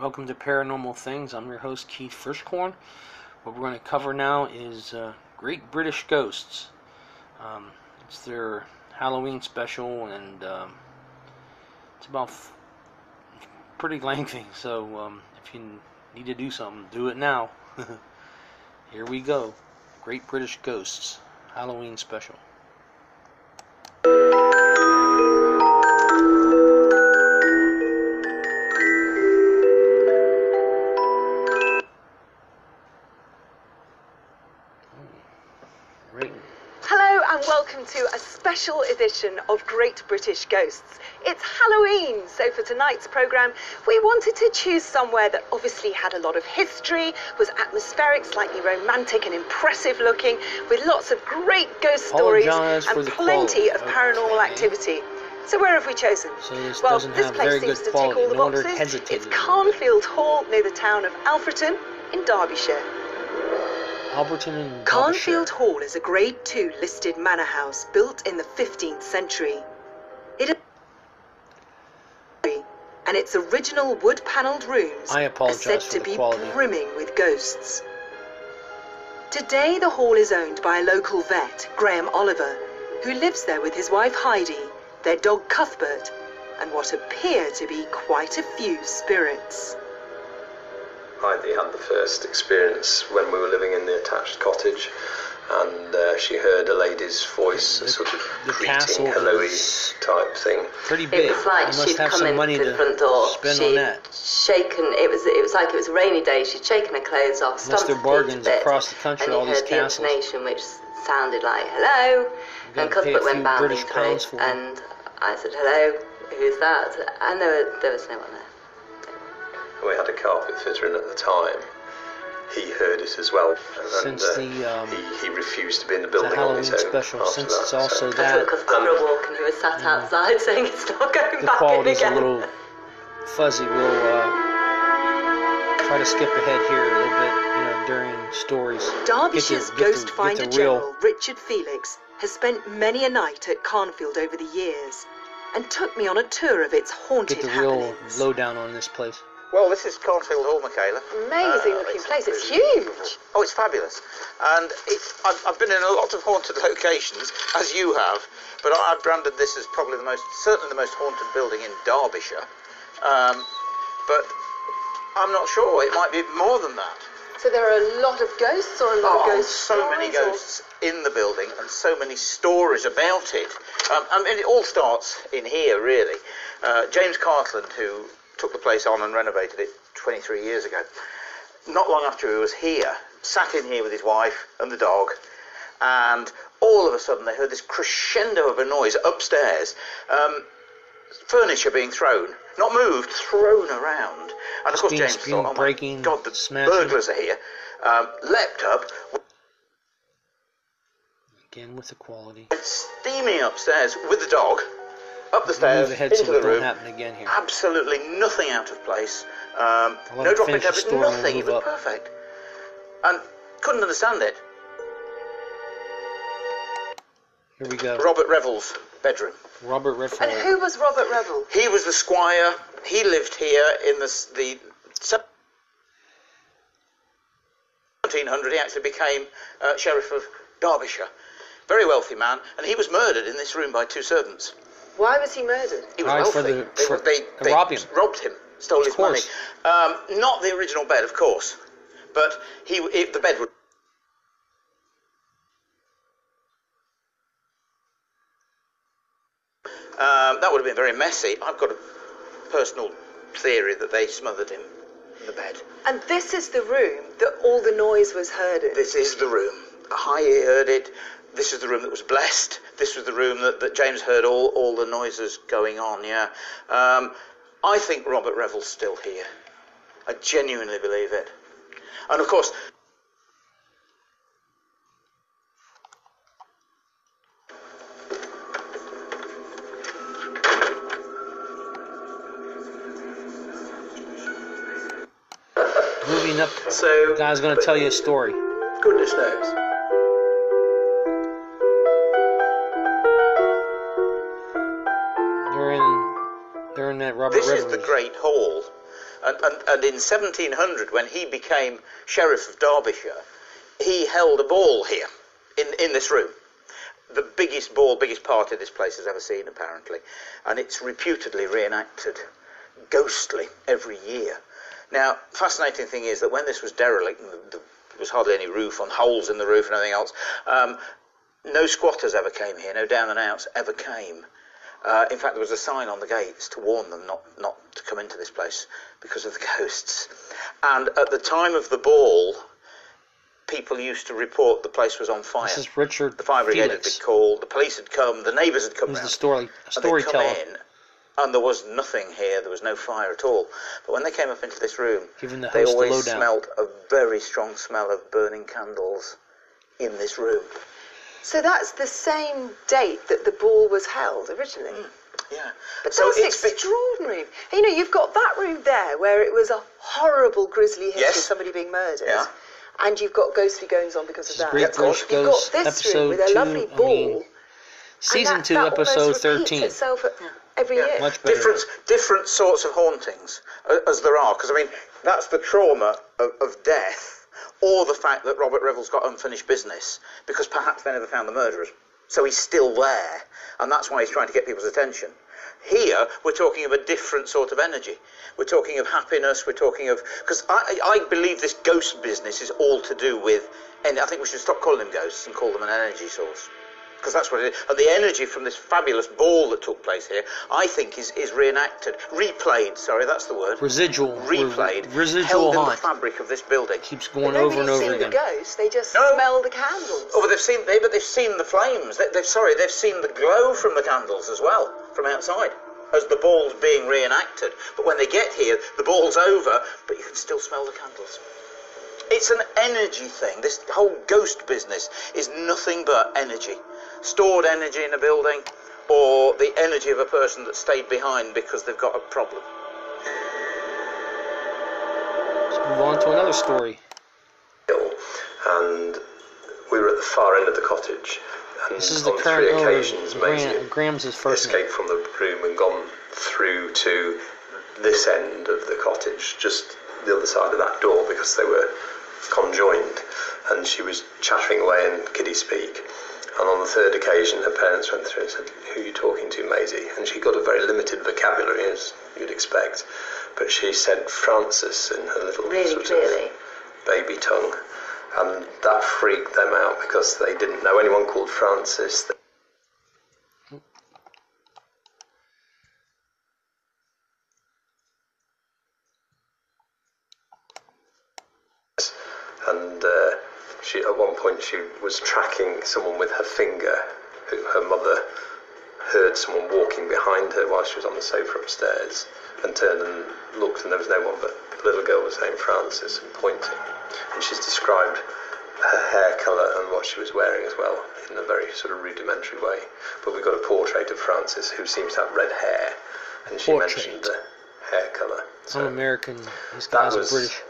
Welcome to Paranormal Things. I'm your host Keith Frischkorn. What we're going to cover now is uh, Great British Ghosts. Um, it's their Halloween special, and um, it's about f- pretty lengthy. So um, if you need to do something, do it now. Here we go. Great British Ghosts Halloween special. Right. Hello and welcome to a special edition of Great British Ghosts. It's Halloween, so for tonight's programme, we wanted to choose somewhere that obviously had a lot of history, was atmospheric, slightly romantic and impressive looking, with lots of great ghost stories and plenty quality. of paranormal Okay. activity. So where have we chosen? So this well, this place seems to tick all the No wonder it boxes. It's Carnfield Hall near the town of Alfreton in Derbyshire. Alberton and Carnfield Hall is a Grade II listed manor house built in the 15th century. It and its original wood-panelled rooms are said to be quality. brimming with ghosts. Today, the hall is owned by a local vet, Graham Oliver, who lives there with his wife Heidi, their dog Cuthbert, and what appear to be quite a few spirits. Heidi had the first experience when we were living in the attached cottage, and uh, she heard a lady's voice, a sort of the greeting, hello type thing. Pretty big. It was like she'd come some in money to the front door. spend she'd on that. shaken. It was. It was like it was a rainy day. She'd shaken her clothes off, Unless stomped they're her feet bargains a bit, across the country, and all you these heard castles. the intonation, which sounded like hello. And Cuthbert went bounding British through, pounds for 'em. and I said hello. Who's that? And there, were, there was no one there. We had a carpet fitter in at the time. He heard it as well, and Since uh, the, um, he, he refused to be in the the building on his own. special, after since that, it's also so- I that took Cuthbert for a walk, and he was sat outside saying it's not going the back in quality's a little fuzzy, we'll uh, try to skip ahead here a little bit, you know, during stories. Derbyshire's Get the- get ghost get finder the general, Richard Felix, has spent many a night at Carnfield over the years and took me on a tour of its haunted Get the real lowdown on this place. Well, this is Carnfield Hall, Michaela. Amazing Uh, looking place. It's huge. Oh, it's fabulous. And it, I've, I've been in a lot of haunted locations, as you have, but I, I've branded this as probably the most, certainly the most haunted building in Derbyshire. Um, but I'm not sure. It might be more than that. So there are a lot of ghosts or a lot Oh, of ghost so many stories or- ghosts in the building and so many stories about it. Um, I mean, it all starts in here, really. Uh, James Cartland, who took the place on and renovated it 23 years ago, not long after he was here, sat in here with his wife and the dog, and all of a sudden they heard this crescendo of a noise upstairs. Um, furniture being thrown, not moved, thrown around. And of course, James thought, oh breaking, my God, the smashing." burglars are here. Um, leapt up, Again with the quality. steaming upstairs with the dog, up the stairs, Move ahead so into it the room. happen again here. Absolutely nothing out of place. Um, no him dropping finish the tape, nothing. It was up. perfect. And couldn't understand it. Here we go. Robert Revel's bedroom. Robert Redford. And who was Robert Revel? He was the squire. He lived here in the s- the 1700. He actually became uh, sheriff of Derbyshire. Very wealthy man, and he was murdered in this room by two servants. Why was he murdered? He was Right, wealthy. for the- they, for- they, they they robbed him. robbed him, stole Of his money. Um, not the original bed, of course, but he it, the bed would. Um, that would have been very messy. I've got a personal theory that they smothered him in the bed. And this is the room that all the noise was heard in. This is the room. Hi heard it. This is the room that was blessed. This was the room that, that James heard all, all the noises going on, yeah. Um, I think Robert Revel's still here. I genuinely believe it. And of course, Moving up, So, the guy's going to tell you a story. goodness knows. Robert this is the Great Hall. And, and, and in 1700, when he became Sheriff of Derbyshire, he held a ball here in, in this room. The biggest ball, biggest party this place has ever seen, apparently. And it's reputedly reenacted ghostly every year. Now, fascinating thing is that when this was derelict, and the, the, there was hardly any roof on holes in the roof and everything else, um, no squatters ever came here, no down and outs ever came. Uh, in fact, there was a sign on the gates to warn them not, not to come into this place because of the ghosts. And at the time of the ball, people used to report the place was on fire. This is Richard the fire brigade Felix. had been called, the police had come, the neighbours had come the round. story And they'd come in, and there was nothing here. There was no fire at all. But when they came up into this room, the they the always smelt a very strong smell of burning candles in this room. So that's the same date that the ball was held originally. Yeah. But so that's it's be- extraordinary. You know, you've got that room there where it was a horrible, grisly history Yes. of somebody being murdered. Yeah. And you've got ghostly goings on because of that. Great of course. British You've got this episode room with a two. lovely I ball. mean, and season that, two, that episode almost repeats thirteen. itself every Yeah. year. Much better. different different sorts of hauntings uh, as there are because I mean that's the trauma of, of death or the fact that Robert Revell's got unfinished business because perhaps they never found the murderers. So he's still there and that's why he's trying to get people's attention. Here we're talking of a different sort of energy. We're talking of happiness we're talking of because I, I believe this ghost business is all to do with and I think we should stop calling them ghosts and call them an energy source because that's what it is. And the energy from this fabulous ball that took place here, I think, is, is reenacted, replayed. Sorry, that's the word. Residual. replayed, Residual held in the fabric of this building. Keeps But going over and nobody's over seen again. the ghost, they just No. smell the candles. Oh, but they've seen, they, but they've seen the flames. They, they've sorry, they've seen the glow from the candles as well from outside. As the ball's being reenacted, but when they get here, the ball's over, but you can still smell the candles. It's an energy thing. This whole ghost business is nothing but energy. Stored energy in a building, or the energy of a person that stayed behind because they've got a problem. Let's move on to another story. and we were at the far end of the cottage. And This is the current three occasions, Maisie Graham, Graham's his first name. escaped from the room and gone through to this end of the cottage, just the other side of that door, because they were conjoined. And she was chattering away in kiddie speak. And on the third occasion, her parents went through and said, "Who are you talking to, Maisie?" And she got a very limited vocabulary, as you'd expect. But she said Francis in her little Really sort of baby tongue, and that freaked them out because they didn't know anyone called Francis. And uh, she, at one point, she was tracking someone with her finger. Who her mother heard someone walking behind her while she was on the sofa upstairs, and turned and looked, and there was no one but the little girl was named Frances and pointing. And she's described her hair colour and what she was wearing as well in a very sort of rudimentary way. But we've got a portrait of Frances who seems to have red hair, and she Portrait. mentioned the hair colour. I'm American. That was British.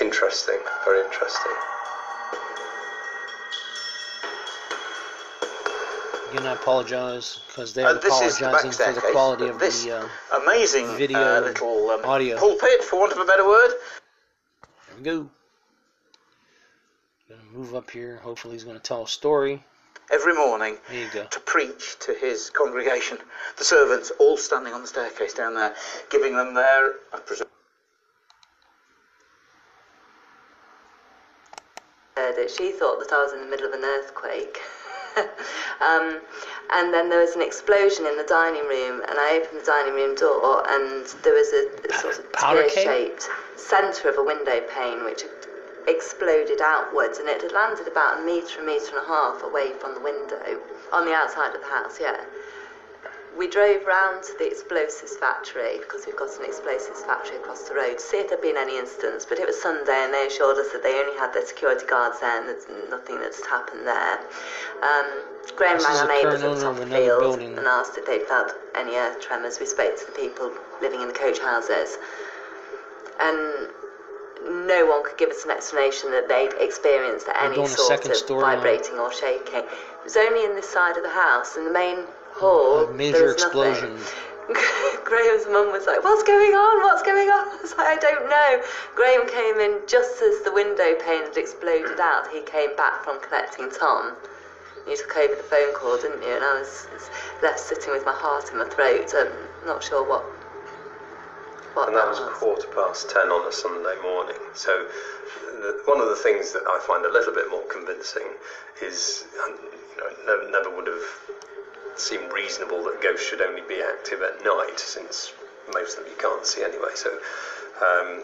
interesting, very interesting. Again, I apologize because they're Uh, this is the apologizing for the quality but of this the. Uh, amazing video uh, little um, audio. pulpit, for want of a better word. There we go. Gonna move up here. Hopefully, he's gonna tell a story. Every morning There you to preach to his congregation. The servants all standing on the staircase down there, giving them their, I presume, uh, that she thought that I was in the middle of an earthquake. um, and then there was an explosion in the dining room, and I opened the dining room door, and there was a, a sort of tear-shaped centre of a window pane which had exploded outwards, and it had landed about a metre, a metre and a half away from the window on the outside of the house. Yeah. We drove round to the explosives factory because we've got an explosives factory across the road to see if there'd been any incidents. But it was Sunday and they assured us that they only had their security guards there and there's nothing that's happened there. Um, Graham This rang our neighbours current at the owner top of the field building. and asked if they'd felt any earth tremors. We spoke to the people living in the coach houses. And no one could give us an explanation that they'd experienced any sort of story now. vibrating or shaking. It was only in this side of the house, in the main hall. A major explosion. Graham's mum was like, "What's going on? What's going on?" I was like, I don't know. Graham came in just as the window pane had exploded out. He came back from collecting Tom. You took over the phone call, didn't you? And I was was left sitting with my heart in my throat. I'm not sure what. what And that was quarter past ten on a Sunday morning. So, the, one of the things that I find a little bit more convincing is, you know, never, never would have seemed reasonable that ghosts should only be active at night, since most of them you can't see anyway. So, um,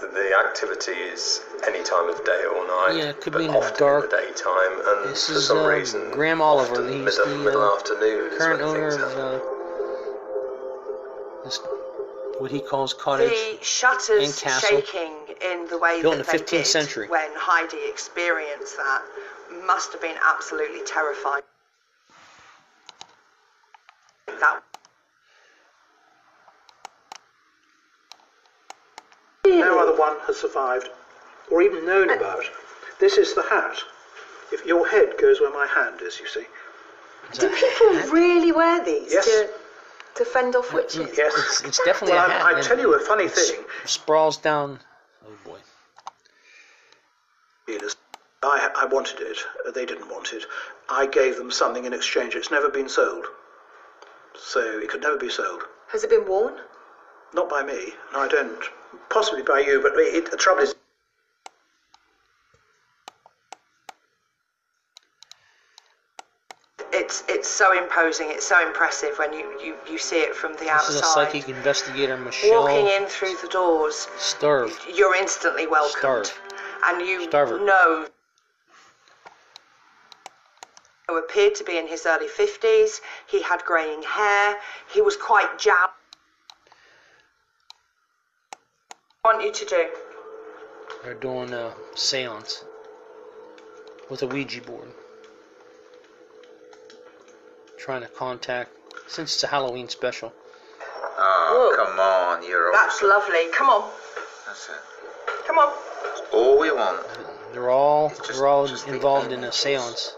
the, the activity is any time of day or night. Yeah, it could but be in the often dark. in the daytime, and This for is, some uh, reason, Graham Oliver. often He's middle, the, middle uh, afternoon is Current when owner of uh, this, what he calls cottage. The shutters and castle. shaking in the way Built in that the they 15th did century. when Heidi experienced that must have been absolutely terrifying. That No other one has survived or even known about. This is the hat. If your head goes where my hand is, you see. Do people really wear these Yes. to to fend off witches? Yes. It's, it's definitely Well, a hat. I, I tell you a funny it thing. Sprawls down. Oh boy. I, I wanted it. They didn't want it. I gave them something in exchange. It's never been sold. So it could never be sold. Has it been worn? Not by me. No, I don't. Possibly by you, but it, the trouble is. It's it's so imposing. It's so impressive when you, you, you see it from the This outside. is a psychic investigator, Michelle Walking in through the doors, Starve. you're instantly welcomed, Starve. and you Starver. know who appeared to be in his early 50s. He had greying hair. He was quite jab. What I want you to do? They're doing a seance with a Ouija board. Trying to contact, since it's a Halloween special. Oh, Whoa. come on, you're That's lovely. Come on, That's it. come on. That's all we want They're all just- they're all just the involved in a images. seance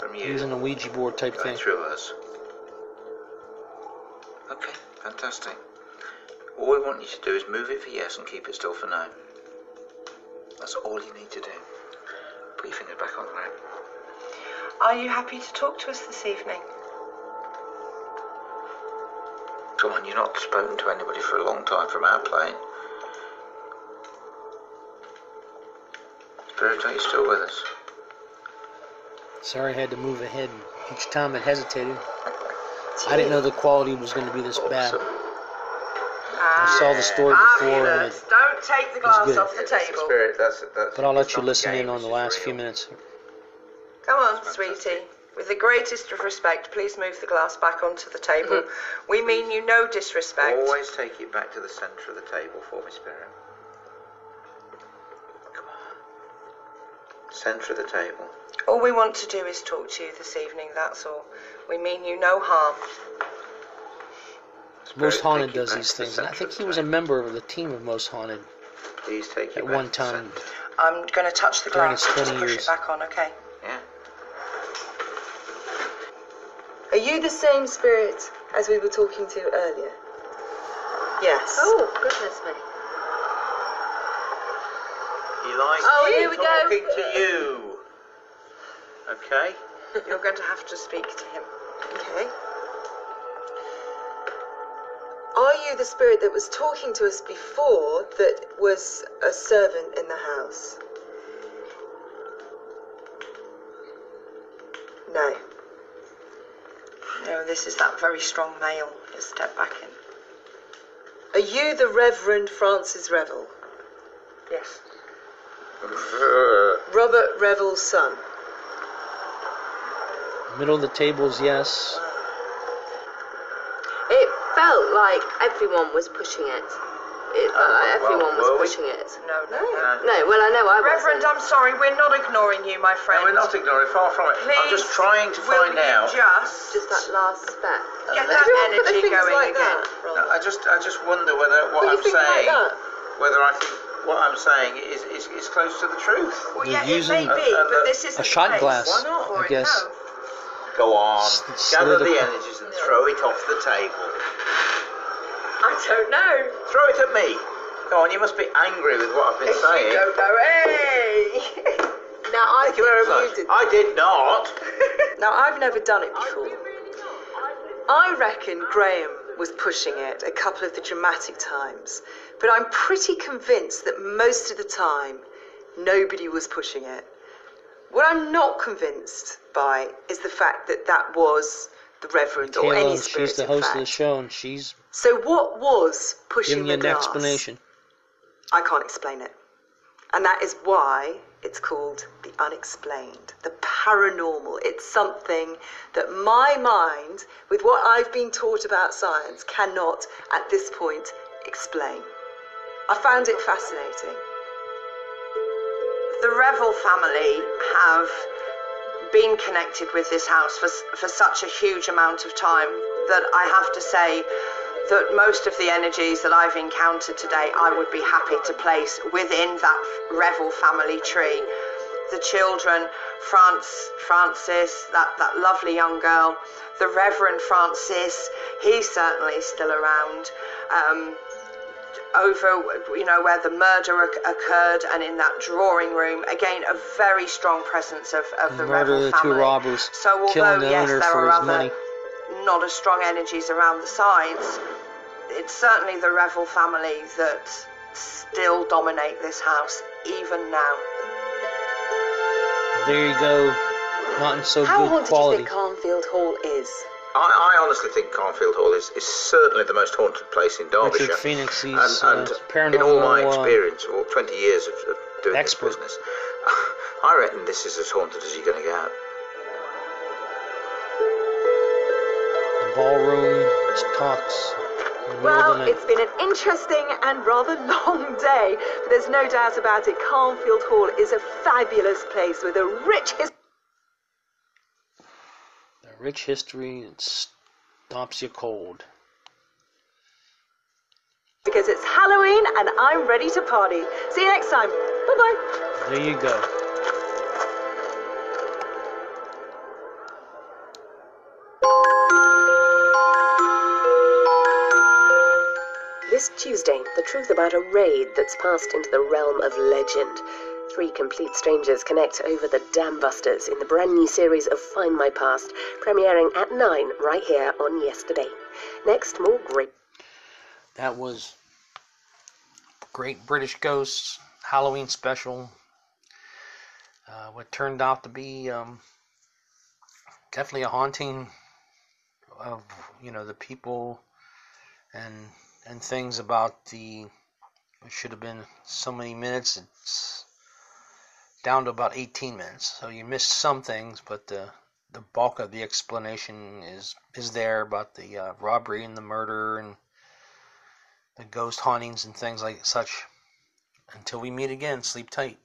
from you. using a Ouija board type going thing. through us. Okay, fantastic. All we want you to do is move it for yes and keep it still for no. That's all you need to do. Put your fingers back on the rack. Are you happy to talk to us this evening? Come on, you've not spoken to anybody for a long time from our plane. Spirit, are you still with us? Sorry, I had to move ahead each time it hesitated. I didn't know the quality was going to be this bad. I saw the story ah, before, and it, Don't take the was glass good. off the It's table. Spirit, that's, that's, but I'll let you listen in on the last real. few minutes. Come on, sweetie. With the greatest of respect, please move the glass back onto the table. Mm-hmm. we mean you no disrespect. Always take it back to the centre of the table for me, Spirit. Come on. Centre of the table. All we want to do is talk to you this evening, that's all. We mean you no harm. Most Haunted does these things, and I think he was a member of the team of Most Haunted. Please take at one time. centre. I'm going to touch the During glass. its Just 20 push years. it back on, okay? Yeah. Are you the same spirit as we were talking to earlier? Yes. Oh, goodness me. He likes Oh, here we go. talking to you. Okay. You're going to have to speak to him. Okay. Are you the spirit that was talking to us before that was a servant in the house? No. No, this is that very strong male. Just step back in. Are you the Reverend Francis Revel? Yes. Robert Revel's son? Middle of the tables, yes. It felt like everyone was pushing it. It felt like everyone were we? was pushing it. No, no. No. No, well, I know I Reverend, wasn't. I'm sorry, we're not ignoring you, my friend. No, we're not ignoring. Far from it. I'm just trying to will find you out. just, Just that last step. get that energy going like again. that. No, I just, I just wonder whether what Put I'm finger like saying, whether I think what I'm saying is, is, is close to the truth. Well, You're yeah, it may using be, a- a- but this is a shot glass, Why not? I guess. Go on, S- gather the energies and throw it off the table. I don't know. Throw it at me. Go on, you must be angry with what I've been You saying. don't know. Hey! now I Thank you very much. muted. I did not. Now, I've never done it before. I reckon Graham was pushing it a couple of the dramatic times, but I'm pretty convinced that most of the time nobody was pushing it. What I'm not convinced by is the fact that that was the Reverend or any Kayla, spirit. she's the host fact. of the show, and she's So what was pushing giving the you an glass? explanation. I can't explain it. And that is why it's called the unexplained, the paranormal. It's something that my mind, with what I've been taught about science, cannot at this point explain. I found it fascinating. The Revel family have been connected with this house for, for such a huge amount of time that I have to say that most of the energies that I've encountered today, I would be happy to place within that Revel family tree. The children, France, Francis, that, that lovely young girl, the Reverend Francis, he's certainly still around. Um, over you know where the murder oc- occurred and in that drawing room again a very strong presence of, of the Murder Revel of the two family robbers, so although killing the yes owner there for are his other money. not as strong energies around the sides it's certainly the Revel family that still dominate this house even now There you go. Not in so How good haunted quality. do you think Carnfield Hall is? I, I honestly think Carnfield Hall is, is certainly the most haunted place in Derbyshire. Richard Felix, and, and uh, in all my experience, or 20 years of, of doing expert. this business, I reckon this is as haunted as you're going to get. the ballroom talks. in the middle of Well, it's been an interesting and rather long day, but there's no doubt about it. Carnfield Hall is a fabulous place with a rich history. Rich history that stops you cold. Because it's Halloween and I'm ready to party. See you next time. Bye bye. There you go. This Tuesday, the truth about a raid that's passed into the realm of legend. Three complete strangers connect over the Dam Busters in the brand new series of Find My Past, premiering at 9 right here on Yesterday. Next, more great. That was Great British Ghosts Halloween special. Uh, what turned out to be um, definitely a haunting of you know the people and and things about the it should have been so many minutes. It's down to about 18 minutes, so you missed some things, but the the bulk of the explanation is is there about the uh, robbery and the murder and the ghost hauntings and things like such. Until we meet again, sleep tight.